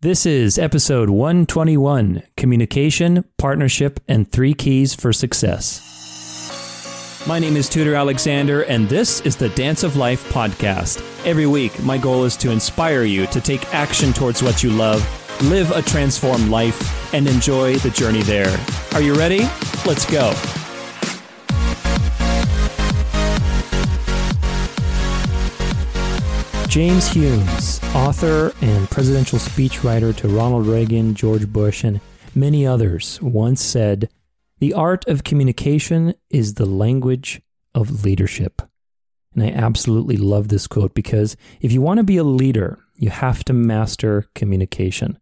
This is episode 121 Communication, Partnership, and Three Keys for Success. My name is Tudor Alexander, and this is the Dance of Life podcast. Every week, my goal is to inspire you to take action towards what you love, live a transformed life, and enjoy the journey there. Are you ready? Let's go. James Humes, author and presidential speechwriter to Ronald Reagan, George Bush, and many others, once said, The art of communication is the language of leadership. And I absolutely love this quote because if you want to be a leader, you have to master communication.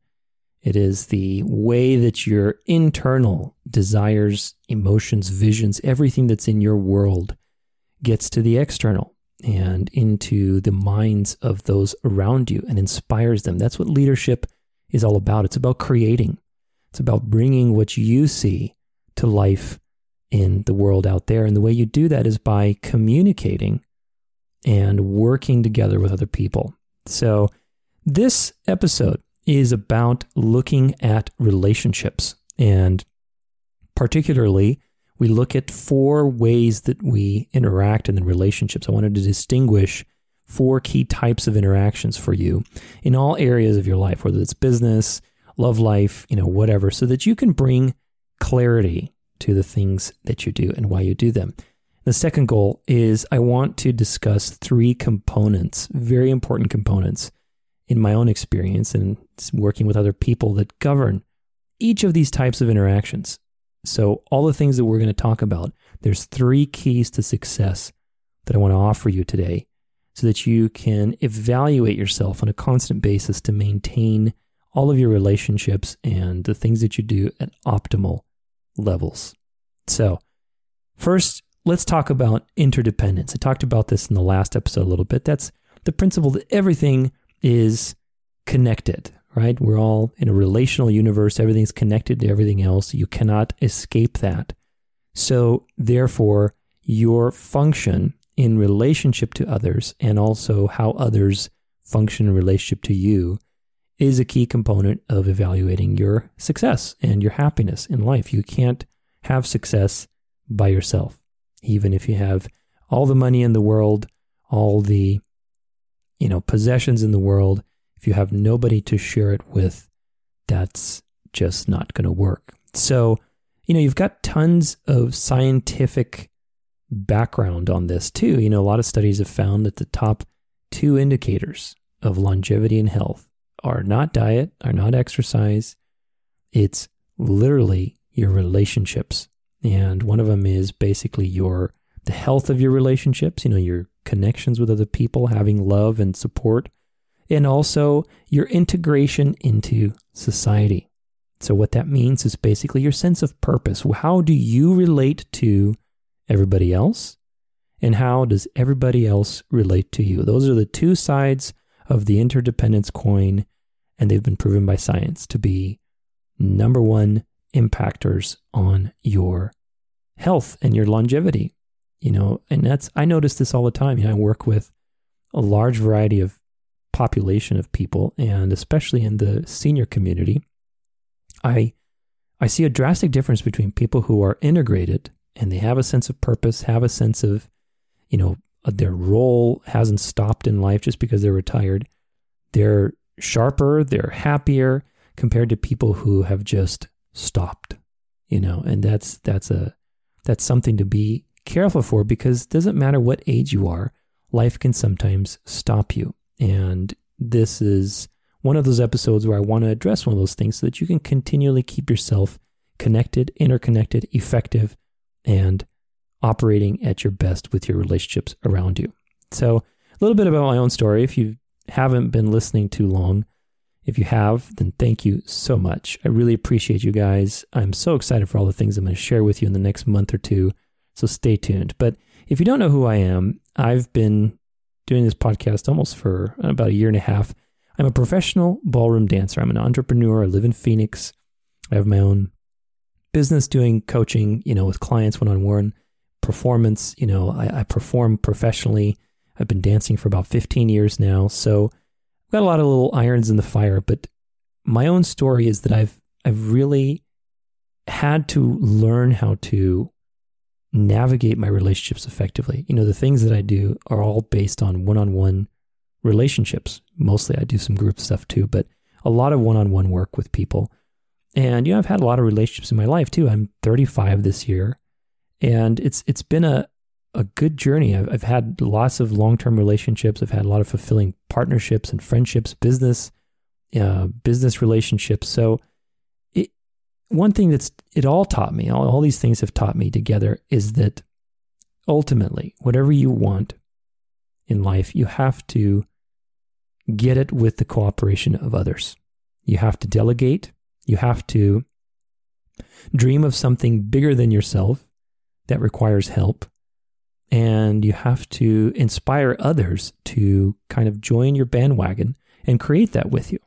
It is the way that your internal desires, emotions, visions, everything that's in your world gets to the external and into the minds of those around you and inspires them. That's what leadership is all about. It's about creating, it's about bringing what you see to life in the world out there. And the way you do that is by communicating and working together with other people. So, this episode is about looking at relationships and particularly we look at four ways that we interact in the relationships. I wanted to distinguish four key types of interactions for you in all areas of your life, whether it's business, love life, you know, whatever, so that you can bring clarity to the things that you do and why you do them. The second goal is I want to discuss three components, very important components in my own experience and working with other people that govern each of these types of interactions. So, all the things that we're going to talk about, there's three keys to success that I want to offer you today so that you can evaluate yourself on a constant basis to maintain all of your relationships and the things that you do at optimal levels. So, first, let's talk about interdependence. I talked about this in the last episode a little bit. That's the principle that everything is connected right? We're all in a relational universe. Everything's connected to everything else. You cannot escape that. So, therefore, your function in relationship to others and also how others function in relationship to you is a key component of evaluating your success and your happiness in life. You can't have success by yourself, even if you have all the money in the world, all the you know possessions in the world if you have nobody to share it with, that's just not going to work. So, you know, you've got tons of scientific background on this too. You know, a lot of studies have found that the top two indicators of longevity and health are not diet, are not exercise. It's literally your relationships. And one of them is basically your the health of your relationships, you know, your connections with other people, having love and support and also your integration into society. So, what that means is basically your sense of purpose. How do you relate to everybody else? And how does everybody else relate to you? Those are the two sides of the interdependence coin, and they've been proven by science to be number one impactors on your health and your longevity. You know, and that's, I notice this all the time. You know, I work with a large variety of population of people, and especially in the senior community, I I see a drastic difference between people who are integrated and they have a sense of purpose, have a sense of, you know, uh, their role hasn't stopped in life just because they're retired. They're sharper, they're happier compared to people who have just stopped, you know, and that's that's a that's something to be careful for because it doesn't matter what age you are, life can sometimes stop you. And this is one of those episodes where I want to address one of those things so that you can continually keep yourself connected, interconnected, effective, and operating at your best with your relationships around you. So, a little bit about my own story. If you haven't been listening too long, if you have, then thank you so much. I really appreciate you guys. I'm so excited for all the things I'm going to share with you in the next month or two. So, stay tuned. But if you don't know who I am, I've been doing this podcast almost for uh, about a year and a half. I'm a professional ballroom dancer. I'm an entrepreneur. I live in Phoenix. I have my own business doing coaching, you know, with clients one on one, performance. You know, I, I, perform professionally. I've been dancing for about 15 years now. So I've got a lot of little irons in the fire, but my own story is that I've I've really had to learn how to navigate my relationships effectively. You know, the things that I do are all based on one-on-one relationships. Mostly I do some group stuff too, but a lot of one-on-one work with people. And you know, I've had a lot of relationships in my life too. I'm 35 this year, and it's it's been a a good journey. I've, I've had lots of long-term relationships. I've had a lot of fulfilling partnerships and friendships, business uh, business relationships. So, one thing that's it all taught me, all, all these things have taught me together, is that ultimately, whatever you want in life, you have to get it with the cooperation of others. You have to delegate. You have to dream of something bigger than yourself that requires help. And you have to inspire others to kind of join your bandwagon and create that with you.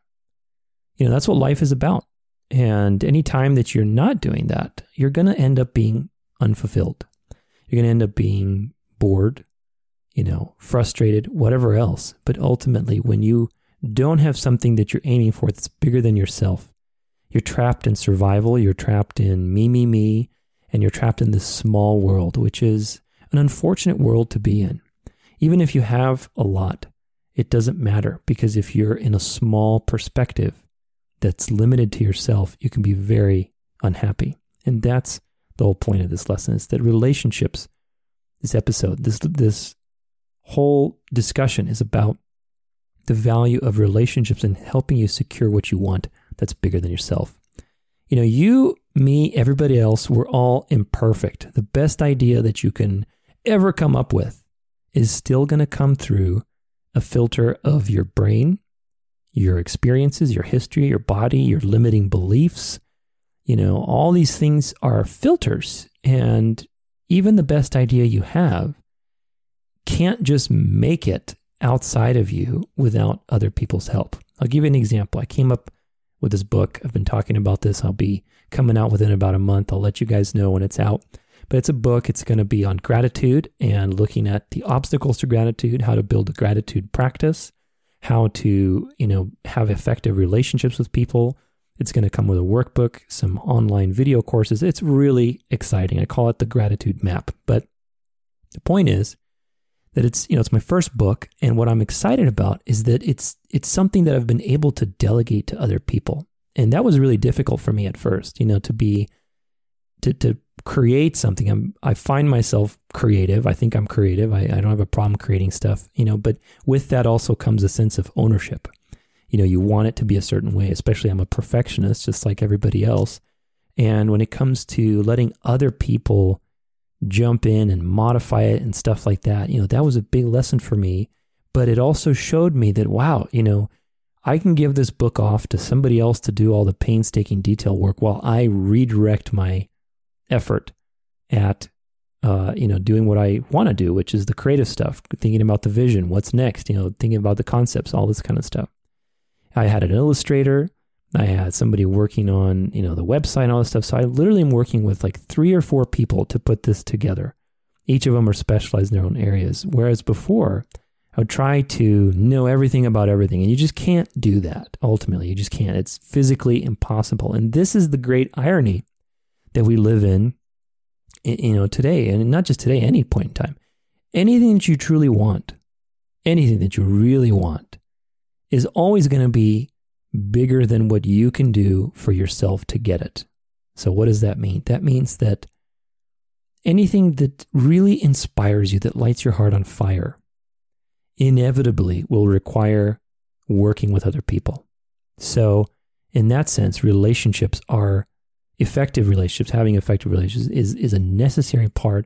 You know, that's what life is about. And any time that you're not doing that, you're going to end up being unfulfilled. You're going to end up being bored, you know, frustrated, whatever else. But ultimately, when you don't have something that you're aiming for that's bigger than yourself, you're trapped in survival, you're trapped in me, me, me, and you're trapped in this small world, which is an unfortunate world to be in. Even if you have a lot, it doesn't matter because if you're in a small perspective, that's limited to yourself, you can be very unhappy. And that's the whole point of this lesson is that relationships, this episode, this this whole discussion is about the value of relationships and helping you secure what you want that's bigger than yourself. You know, you, me, everybody else, we're all imperfect. The best idea that you can ever come up with is still going to come through a filter of your brain your experiences, your history, your body, your limiting beliefs. You know, all these things are filters. And even the best idea you have can't just make it outside of you without other people's help. I'll give you an example. I came up with this book. I've been talking about this. I'll be coming out within about a month. I'll let you guys know when it's out. But it's a book. It's going to be on gratitude and looking at the obstacles to gratitude, how to build a gratitude practice, how to, you know, have effective relationships with people. It's going to come with a workbook, some online video courses. It's really exciting. I call it the gratitude map. But the point is that it's, you know, it's my first book and what I'm excited about is that it's it's something that I've been able to delegate to other people. And that was really difficult for me at first, you know, to be to to create something. I'm, I find myself creative. I think I'm creative. I, I don't have a problem creating stuff, you know, but with that also comes a sense of ownership. You know, you want it to be a certain way, especially I'm a perfectionist, just like everybody else. And when it comes to letting other people jump in and modify it and stuff like that, you know, that was a big lesson for me. But it also showed me that, wow, you know, I can give this book off to somebody else to do all the painstaking detail work while I redirect my effort at uh, you know doing what I want to do, which is the creative stuff, thinking about the vision, what's next, you know, thinking about the concepts, all this kind of stuff. I had an illustrator. I had somebody working on, you know, the website and all this stuff. So I literally am working with like three or four people to put this together. Each of them are specialized in their own areas. Whereas before, I would try to know everything about everything. And you just can't do that. Ultimately, you just can't. It's physically impossible. And this is the great irony that we live in, you know, today, and not just today, any point in time. Anything that you truly want, anything that you really want, is always going to be bigger than what you can do for yourself to get it. So, what does that mean? That means that anything that really inspires you, that lights your heart on fire, inevitably will require working with other people. So, in that sense, relationships are effective relationships, having effective relationships is, is a necessary part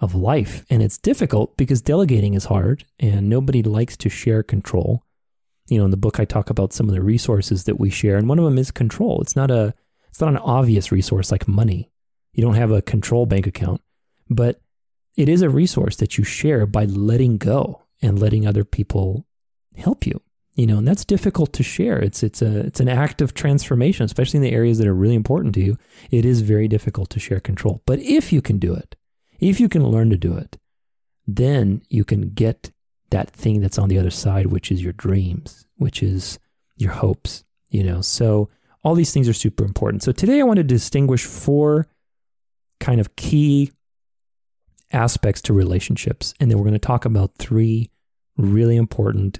of life. And it's difficult because delegating is hard and nobody likes to share control. You know, in the book I talk about some of the resources that we share, and one of them is control. It's not a it's not an obvious resource like money. You don't have a control bank account, but it is a resource that you share by letting go and letting other people help you you know, and that's difficult to share. It's it's a it's an act of transformation, especially in the areas that are really important to you. It is very difficult to share control. But if you can do it, if you can learn to do it, then you can get that thing that's on the other side, which is your dreams, which is your hopes. You know, so all these things are super important. So today I want to distinguish four kind of key aspects to relationships. And then we're going to talk about three really important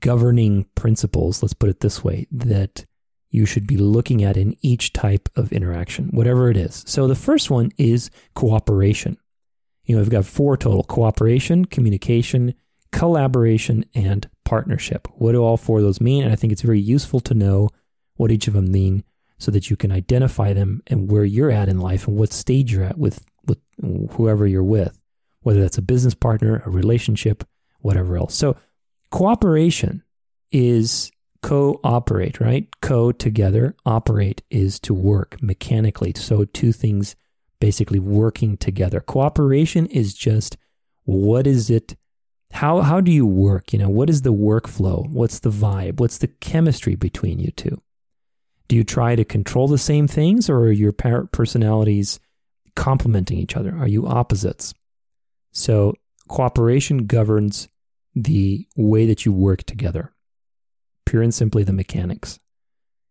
governing principles, let's put it this way, that you should be looking at in each type of interaction, whatever it is. So the first one is cooperation. You know, we've got four total cooperation, communication, collaboration, and partnership. What do all four of those mean? And I think it's very useful to know what each of them mean so that you can identify them and where you're at in life and what stage you're at with, with whoever you're with, whether that's a business partner, a relationship, whatever else. So cooperation is cooperate, right? Co together, operate is to work mechanically. So two things basically working together. Cooperation is just what is it? How how do you work? You know, what is the workflow? What's the vibe? What's the chemistry between you two? Do you try to control the same things or are your personalities complementing each other? Are you opposites? So cooperation governs the way that you work together pure and simply the mechanics.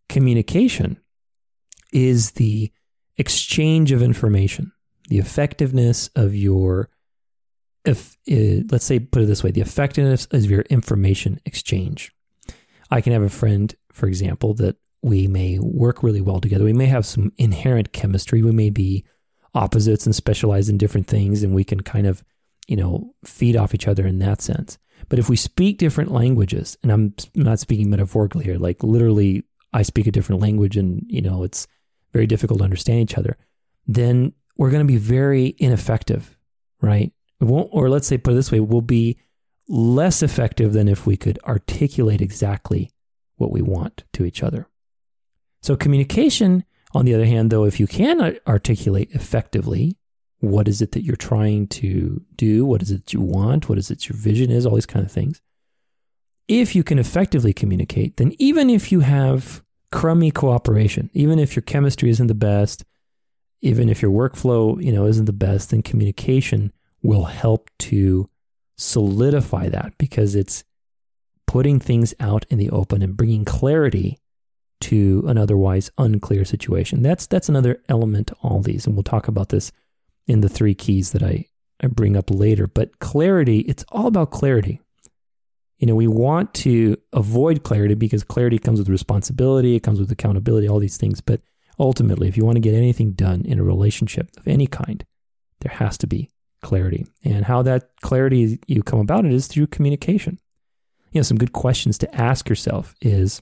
Communication is the exchange of information, the effectiveness of your, if uh, let's say, put it this way, the effectiveness of your information exchange. I can have a friend, for example, that we may work really well together. We may have some inherent chemistry. We may be opposites and specialize in different things, and we can kind of, you know, feed off each other in that sense. But if we speak different languages, and I'm not speaking metaphorically here, like literally, I speak a different language and, you know, it's very difficult to understand each other, then we're going to be very ineffective, right? We won't, or let's say, put it this way, we'll be less effective than if we could articulate exactly what we want to each other. So, communication, on the other hand, though, if you can articulate effectively, what is it that you're trying to do? What is it you want? What is it your vision is? All these kind of things. If you can effectively communicate, then even if you have crummy cooperation, even if your chemistry isn't the best, even if your workflow, you know, isn't the best, then communication will help to solidify that because it's putting things out in the open and bringing clarity to an otherwise unclear situation. That's that's another element to all these, and we'll talk about this in the three keys that I, I bring up later. But clarity, it's all about clarity. You know, we want to avoid clarity because clarity comes with responsibility, it comes with accountability, all these things. But ultimately, if you want to get anything done in a relationship of any kind, there has to be clarity. And how that clarity you come about it is through communication. You know, some good questions to ask yourself is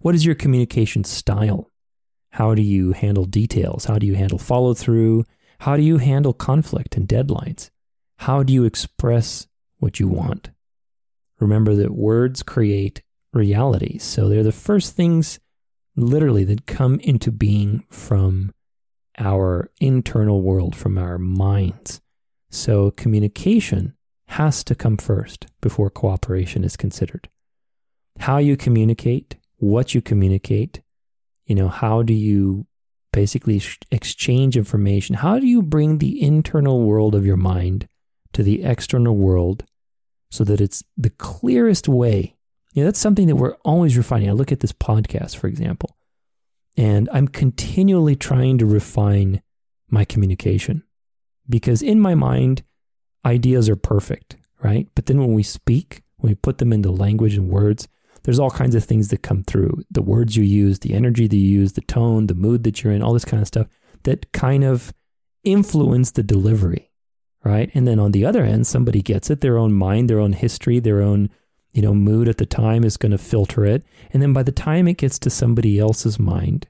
what is your communication style? How do you handle details? How do you handle follow through? How do you handle conflict and deadlines? How do you express what you want? Remember that words create reality. So they're the first things, literally, that come into being from our internal world, from our minds. So communication has to come first before cooperation is considered. How you communicate, what you communicate, you know, how do you basically exchange information. How do you bring the internal world of your mind to the external world so that it's the clearest way? You know, that's something that we're always refining. I look at this podcast, for example, and I'm continually trying to refine my communication because in my mind, ideas are perfect, right? But then when we speak, when we put them into language and words, there's all kinds of things that come through the words you use, the energy that you use, the tone, the mood that you're in, all this kind of stuff that kind of influence the delivery, right? And then on the other end, somebody gets it, their own mind, their own history, their own you know mood at the time is going to filter it, and then by the time it gets to somebody else's mind,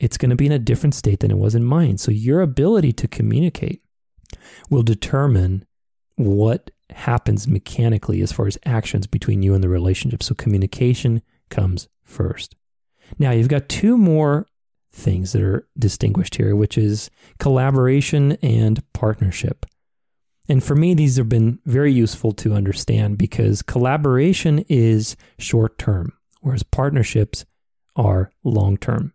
it's going to be in a different state than it was in mine. So your ability to communicate will determine what happens mechanically as far as actions between you and the relationship. So communication comes first. Now you've got two more things that are distinguished here, which is collaboration and partnership. And for me, these have been very useful to understand because collaboration is short term, whereas partnerships are long term.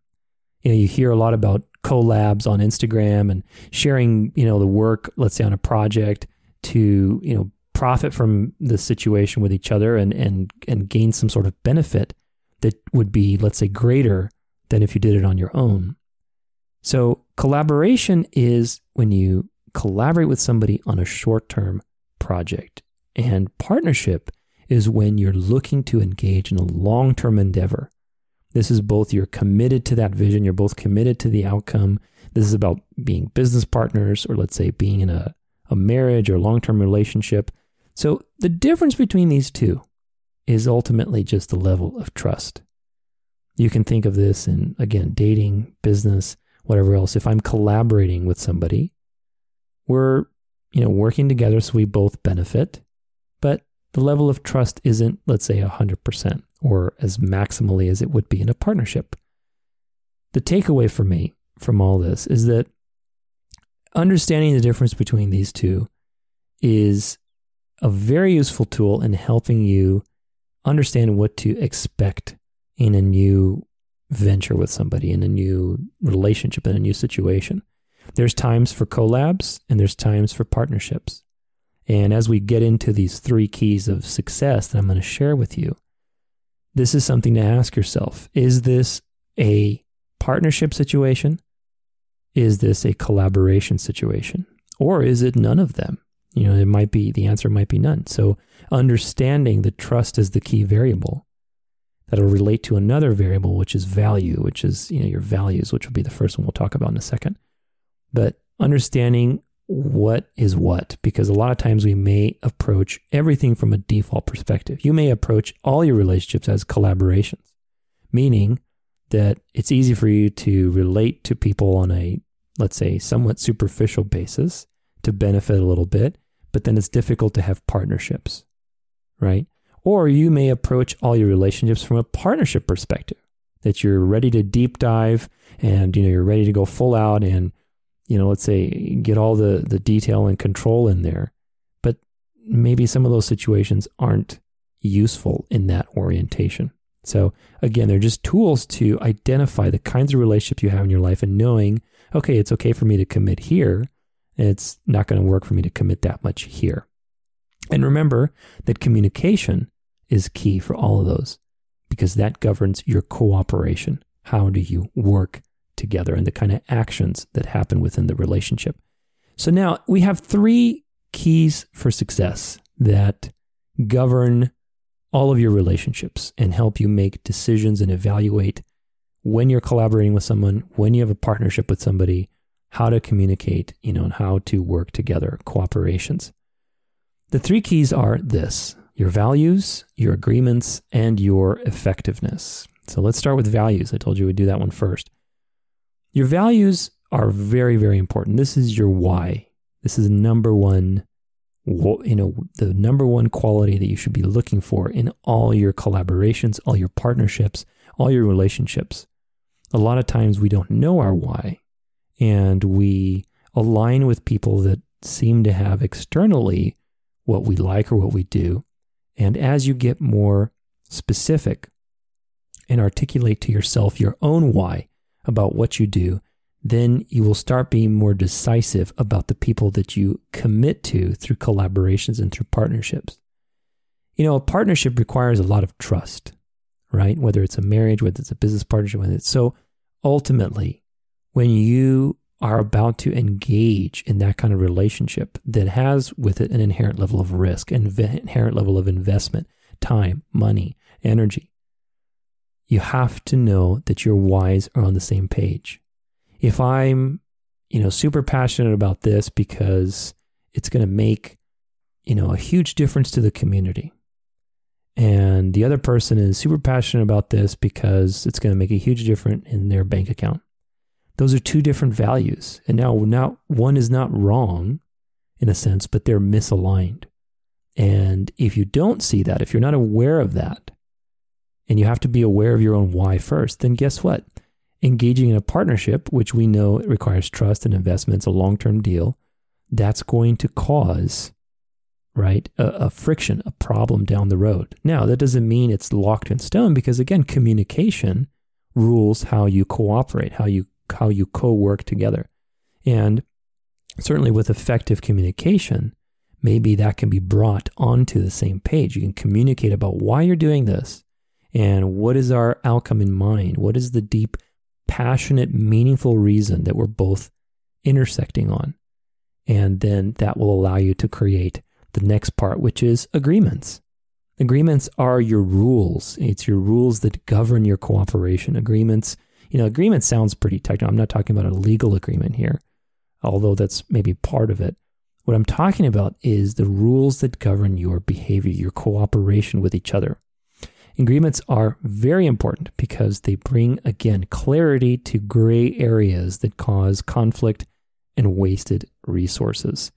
You know, you hear a lot about collabs on Instagram and sharing, you know, the work, let's say on a project to, you know, profit from the situation with each other and and and gain some sort of benefit. that would be, let's say, greater than if you did it on your own. So, collaboration is when you collaborate with somebody on a short term project, and partnership is when you're looking to engage in a long term endeavor. This is both you're committed to that vision, you're both committed to the outcome. This is about being business partners, or let's say being in a, a marriage or long term relationship. So, the difference between these two is ultimately just the level of trust. You can think of this in, again, dating, business, whatever else. If I'm collaborating with somebody, we're, you know, working together so we both benefit, but the level of trust isn't, let's say, 100% or as maximally as it would be in a partnership. The takeaway for me from all this is that understanding the difference between these two is a very useful tool in helping you understand what to expect in a new venture with somebody, in a new relationship, in a new situation. There's times for collabs and there's times for partnerships. And as we get into these three keys of success that I'm going to share with you, this is something to ask yourself. Is this a partnership situation? Is this a collaboration situation? Or is it none of them? You know, it might be, the answer might be none. So understanding that trust is the key variable that'll relate to another variable, which is value, which is, you know, your values, which will be the first one we'll talk about in a second. But understanding what is what, because a lot of times we may approach everything from a default perspective. You may approach all your relationships as collaborations, meaning that it's easy for you to relate to people on a, let's say, somewhat superficial basis to benefit a little bit, but then it's difficult to have partnerships, right? Or you may approach all your relationships from a partnership perspective that you're ready to deep dive and you know you're ready to go full out and you know let's say get all the the detail and control in there but maybe some of those situations aren't useful in that orientation so again they're just tools to identify the kinds of relationships you have in your life and knowing okay it's okay for me to commit here it's not going to work for me to commit that much here and remember that communication is key for all of those because that governs your cooperation. How do you work together and the kind of actions that happen within the relationship? So now we have three keys for success that govern all of your relationships and help you make decisions and evaluate when you're collaborating with someone, when you have a partnership with somebody, how to communicate, you know, and how to work together, cooperations. The three keys are this your values, your agreements, and your effectiveness. So let's start with values. I told you we'd do that one first. Your values are very, very important. This is your why. This is number one, you know, the number one quality that you should be looking for in all your collaborations, all your partnerships, all your relationships. A lot of times we don't know our why and we align with people that seem to have externally what we like or what we do. And as you get more specific and articulate to yourself your own why about what you do, then you will start being more decisive about the people that you commit to through collaborations and through partnerships. You know, a partnership requires a lot of trust, right? Whether it's a marriage, whether it's a business partnership, whether it's so ultimately, when you are about to engage in that kind of relationship that has with it an inherent level of risk, an inherent level of investment, time, money, energy. You have to know that your whys are on the same page. If I'm, you know, super passionate about this because it's going to make, you know, a huge difference to the community. And the other person is super passionate about this because it's going to make a huge difference in their bank account those are two different values. And now, now one is not wrong in a sense, but they're misaligned. And if you don't see that, if you're not aware of that, and you have to be aware of your own why first, then guess what? Engaging in a partnership, which we know requires trust and investments, a long term deal, that's going to cause, right, a, a friction, a problem down the road. Now, that doesn't mean it's locked in stone because, again, communication rules how you cooperate, how you how you co work together. And certainly with effective communication, maybe that can be brought onto the same page. You can communicate about why you're doing this And what is our outcome in mind? What is the deep, passionate, meaningful reason that we're both intersecting on? And then that will allow you to create the next part, which is agreements. Agreements are your rules. It's your rules that govern your cooperation. Agreements, you know, agreement sounds pretty technical. I'm not talking about a legal agreement here, although that's maybe part of it. What I'm talking about is the rules that govern your behavior, your cooperation with each other. Agreements are very important because they bring, again, clarity to gray areas that cause conflict and wasted resources.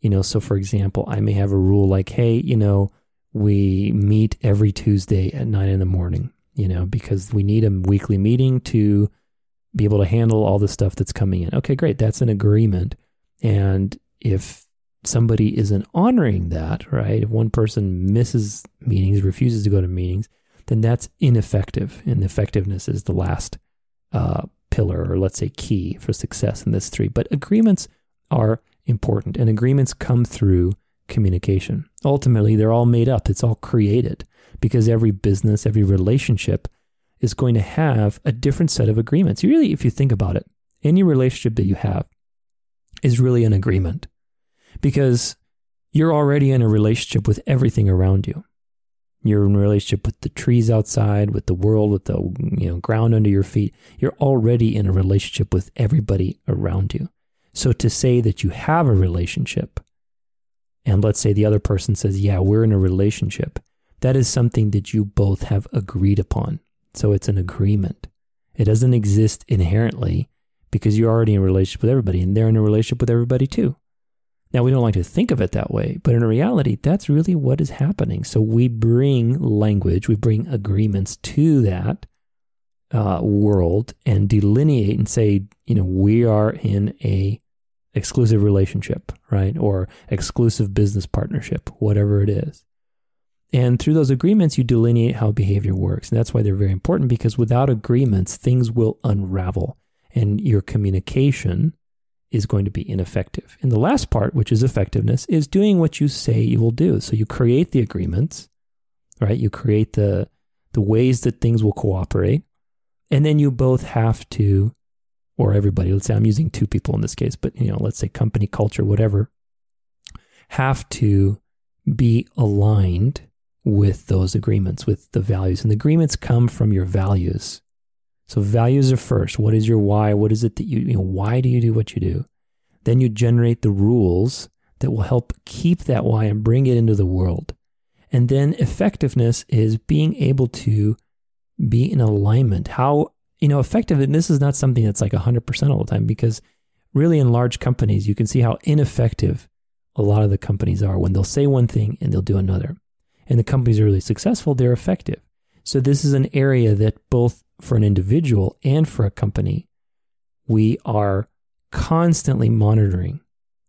You know, so for example, I may have a rule like, hey, you know, we meet every Tuesday at nine in the morning, you know, because we need a weekly meeting to be able to handle all the stuff that's coming in. Okay, great. That's an agreement. And if somebody isn't honoring that, right? If one person misses meetings, refuses to go to meetings, then that's ineffective. And effectiveness is the last uh, pillar, or let's say key for success in this three. But agreements are important, and agreements come through communication. Ultimately, they're all made up, it's all created because every business, every relationship is going to have a different set of agreements. You really, if you think about it, any relationship that you have is really an agreement because you're already in a relationship with everything around you. You're in a relationship with the trees outside, with the world, with the you know ground under your feet. You're already in a relationship with everybody around you. So to say that you have a relationship, and let's say the other person says, "Yeah, we're in a relationship," that is something that you both have agreed upon. So it's an agreement. It doesn't exist inherently because you're already in a relationship with everybody, and they're in a relationship with everybody too. Now, we don't like to think of it that way, but in reality, that's really what is happening. So we bring language, we bring agreements to that uh, world and delineate and say, you know, we are in a exclusive relationship, right? Or exclusive business partnership, whatever it is. And through those agreements, you delineate how behavior works. And that's why they're very important because without agreements, things will unravel and your communication is going to be ineffective. And the last part, which is effectiveness, is doing what you say you will do. So you create the agreements, right? You create the the ways that things will cooperate. And then you both have to, or everybody, let's say I'm using two people in this case, but you know, let's say company culture, whatever, have to be aligned with those agreements, with the values. And the agreements come from your values. So values are first. What is your why? What is it that you, you know, why do you do what you do? Then you generate the rules that will help keep that why and bring it into the world. And then effectiveness is being able to be in alignment. How, you know, effective, and this is not something that's like 100% all the time because really in large companies, you can see how ineffective a lot of the companies are when they'll say one thing and they'll do another. And the companies are really successful, they're effective. So this is an area that both for an individual and for a company, we are constantly monitoring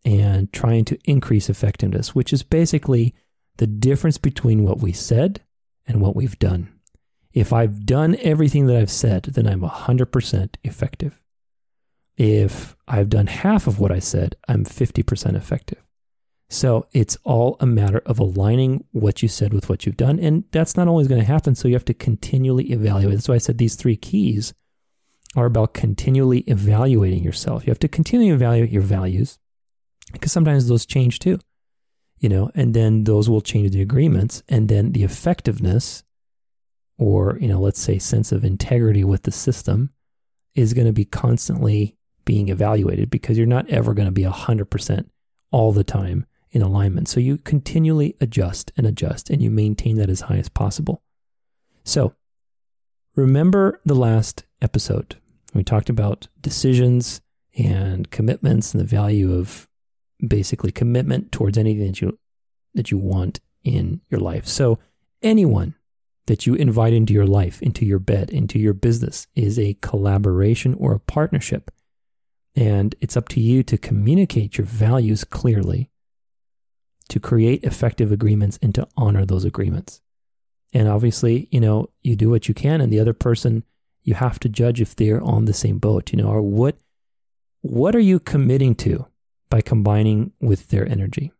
and trying to increase effectiveness, which is basically the difference between what we said and what we've done. If I've done everything that I've said, then I'm 100% effective. If I've done half of what I said, I'm 50% effective. So it's all a matter of aligning what you said with what you've done. And that's not always going to happen. So you have to continually evaluate. That's why I said these three keys are about continually evaluating yourself. You have to continually evaluate your values because sometimes those change too, you know, and then those will change the agreements. And then the effectiveness or, you know, let's say sense of integrity with the system is going to be constantly being evaluated because you're not ever going to be 100% all the time in alignment. So you continually adjust and adjust and you maintain that as high as possible. So remember the last episode. We talked about decisions and commitments and the value of basically commitment towards anything that you that you want in your life. So anyone that you invite into your life, into your bed, into your business is a collaboration or a partnership. And it's up to you to communicate your values clearly to create effective agreements and to honor those agreements. And obviously, you know, you do what you can, and the other person, you have to judge if they're on the same boat, you know, or what what are you committing to by combining with their energy?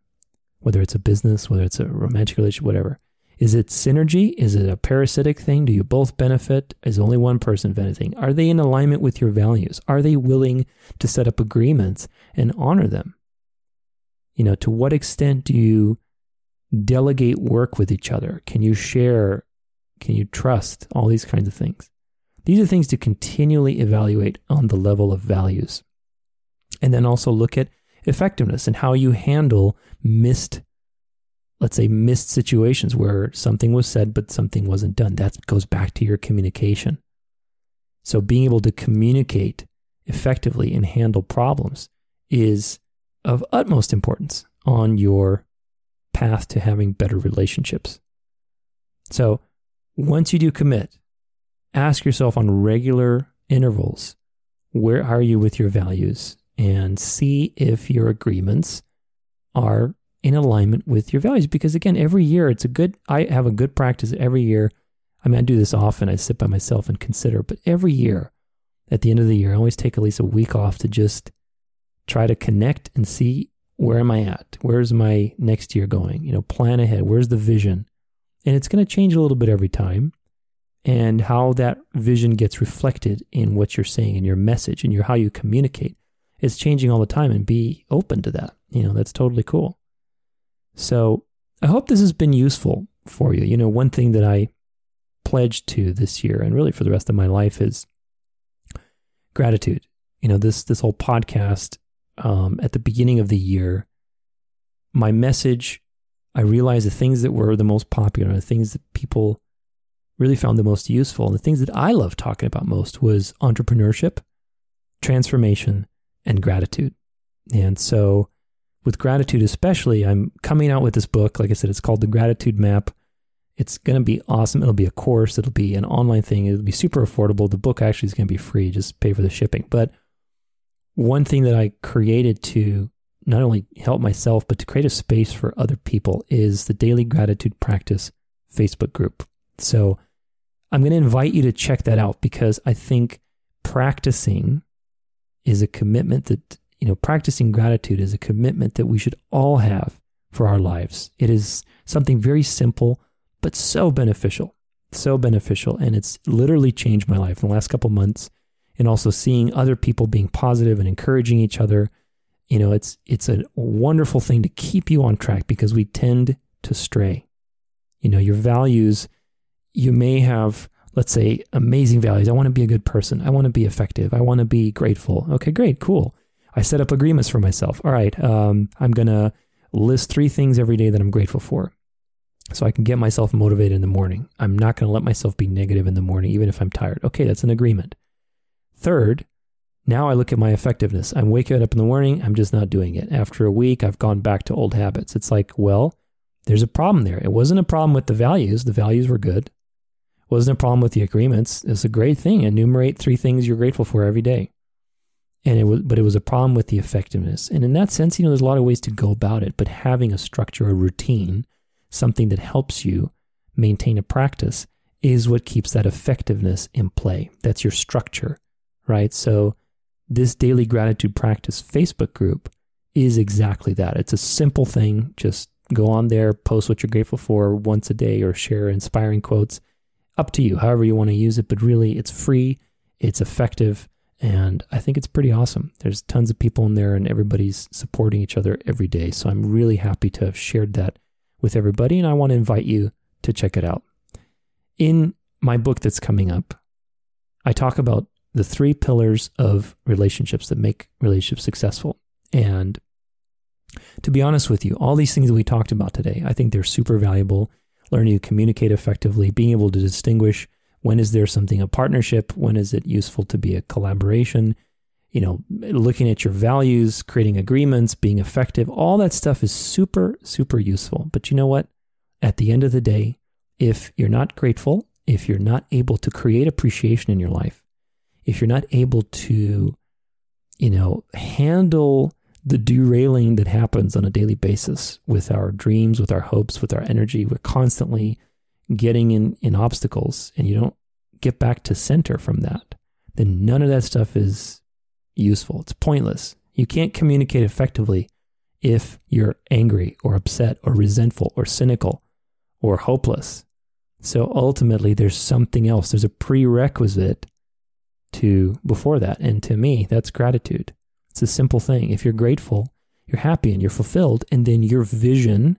Whether it's a business, whether it's a romantic relationship, whatever. Is it synergy? Is it a parasitic thing? Do you both benefit? Is only one person benefiting? Are they in alignment with your values? Are they willing to set up agreements and honor them? You know, to what extent do you delegate work with each other? Can you share? Can you trust? All these kinds of things. These are things to continually evaluate on the level of values. And then also look at effectiveness and how you handle missed let's say missed situations where something was said but something wasn't done that goes back to your communication so being able to communicate effectively and handle problems is of utmost importance on your path to having better relationships so once you do commit ask yourself on regular intervals where are you with your values and see if your agreements are in alignment with your values. Because again, every year it's a good, I have a good practice every year. I mean, I do this often. I sit by myself and consider, but every year at the end of the year, I always take at least a week off to just try to connect and see where am I at? Where's my next year going? You know, plan ahead. Where's the vision? And it's going to change a little bit every time. And how that vision gets reflected in what you're saying and your message and your how you communicate is changing all the time and be open to that. You know, that's totally cool. So I hope this has been useful for you. You know, one thing that I pledged to this year and really for the rest of my life is gratitude. You know, this this whole podcast um, at the beginning of the year, my message, I realized the things that were the most popular, the things that people really found the most useful, and the things that I love talking about most was entrepreneurship, transformation, and gratitude. And so, with gratitude, especially, I'm coming out with this book. Like I said, it's called The Gratitude Map. It's going to be awesome. It'll be a course, it'll be an online thing, it'll be super affordable. The book actually is going to be free, just pay for the shipping. But one thing that I created to not only help myself, but to create a space for other people is the Daily Gratitude Practice Facebook group. So I'm going to invite you to check that out because I think practicing is a commitment that, you know, practicing gratitude is a commitment that we should all have for our lives. It is something very simple, but so beneficial, so beneficial. And it's literally changed my life in the last couple months. And also seeing other people being positive and encouraging each other. You know, it's, it's a wonderful thing to keep you on track because we tend to stray. You know, your values, you may have let's say, amazing values. I want to be a good person. I want to be effective. I want to be grateful. Okay, great, cool. I set up agreements for myself. All right, um, I'm going to list three things every day that I'm grateful for so I can get myself motivated in the morning. I'm not going to let myself be negative in the morning, even if I'm tired. Okay, that's an agreement. Third, now I look at my effectiveness. I'm waking up in the morning, I'm just not doing it. After a week, I've gone back to old habits. It's like, well, there's a problem there. It wasn't a problem with the values. The values were good. It Wasn't a problem with the agreements. It's a great thing. Enumerate three things you're grateful for every day. And it was, but it was a problem with the effectiveness. And in that sense, you know, there's a lot of ways to go about it. But having a structure, a routine, something that helps you maintain a practice is what keeps that effectiveness in play. That's your structure, right? So this daily gratitude practice Facebook group is exactly that. It's a simple thing. Just go on there, post what you're grateful for once a day, or share inspiring quotes up to you, however you want to use it. But really, it's free, it's effective, and I think it's pretty awesome. There's tons of people in there, and everybody's supporting each other every day. So I'm really happy to have shared that with everybody, and I want to invite you to check it out. In my book that's coming up, I talk about the three pillars of relationships that make relationships successful. And to be honest with you, all these things that we talked about today, I think they're super valuable learning to communicate effectively, being able to distinguish when is there something a partnership, when is it useful to be a collaboration, you know, looking at your values, creating agreements, being effective, all that stuff is super, super useful. But you know what? At the end of the day, if you're not grateful, if you're not able to create appreciation in your life, if you're not able to, you know, handle the derailing that happens on a daily basis with our dreams, with our hopes, with our energy. We're constantly getting in, in obstacles and you don't get back to center from that, then none of that stuff is useful. It's pointless. You can't communicate effectively if you're angry or upset or resentful or cynical or hopeless. So ultimately, there's something else. There's a prerequisite to before that. And to me, that's gratitude. It's a simple thing. If you're grateful, you're happy and you're fulfilled, and then your vision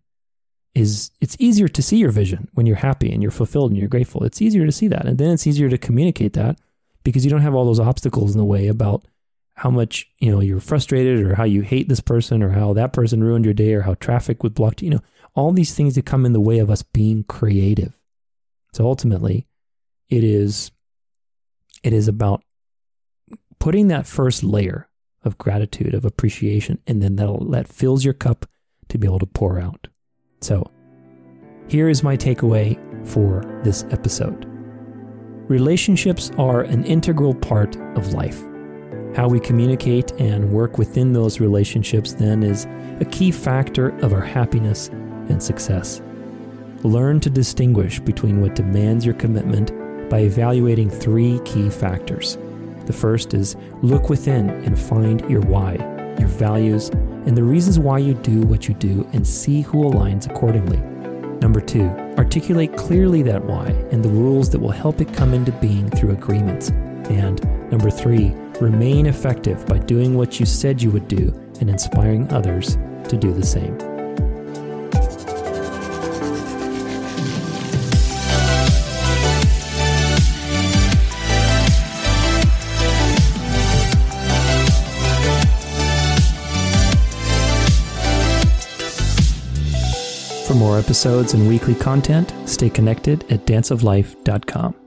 is it's easier to see your vision when you're happy and you're fulfilled and you're grateful. It's easier to see that. And then it's easier to communicate that because you don't have all those obstacles in the way about how much, you know, you're frustrated or how you hate this person or how that person ruined your day or how traffic would block, you know, all these things that come in the way of us being creative. So ultimately, it is it is about putting that first layer of gratitude, of appreciation, and then that that fills your cup to be able to pour out. So, here is my takeaway for this episode. Relationships are an integral part of life. How we communicate and work within those relationships then is a key factor of our happiness and success. Learn to distinguish between what demands your commitment by evaluating three key factors. The first is look within and find your why, your values, and the reasons why you do what you do and see who aligns accordingly. Number two, articulate clearly that why and the rules that will help it come into being through agreements. And number three, remain effective by doing what you said you would do and inspiring others to do the same. More episodes and weekly content, stay connected at danceoflife.com.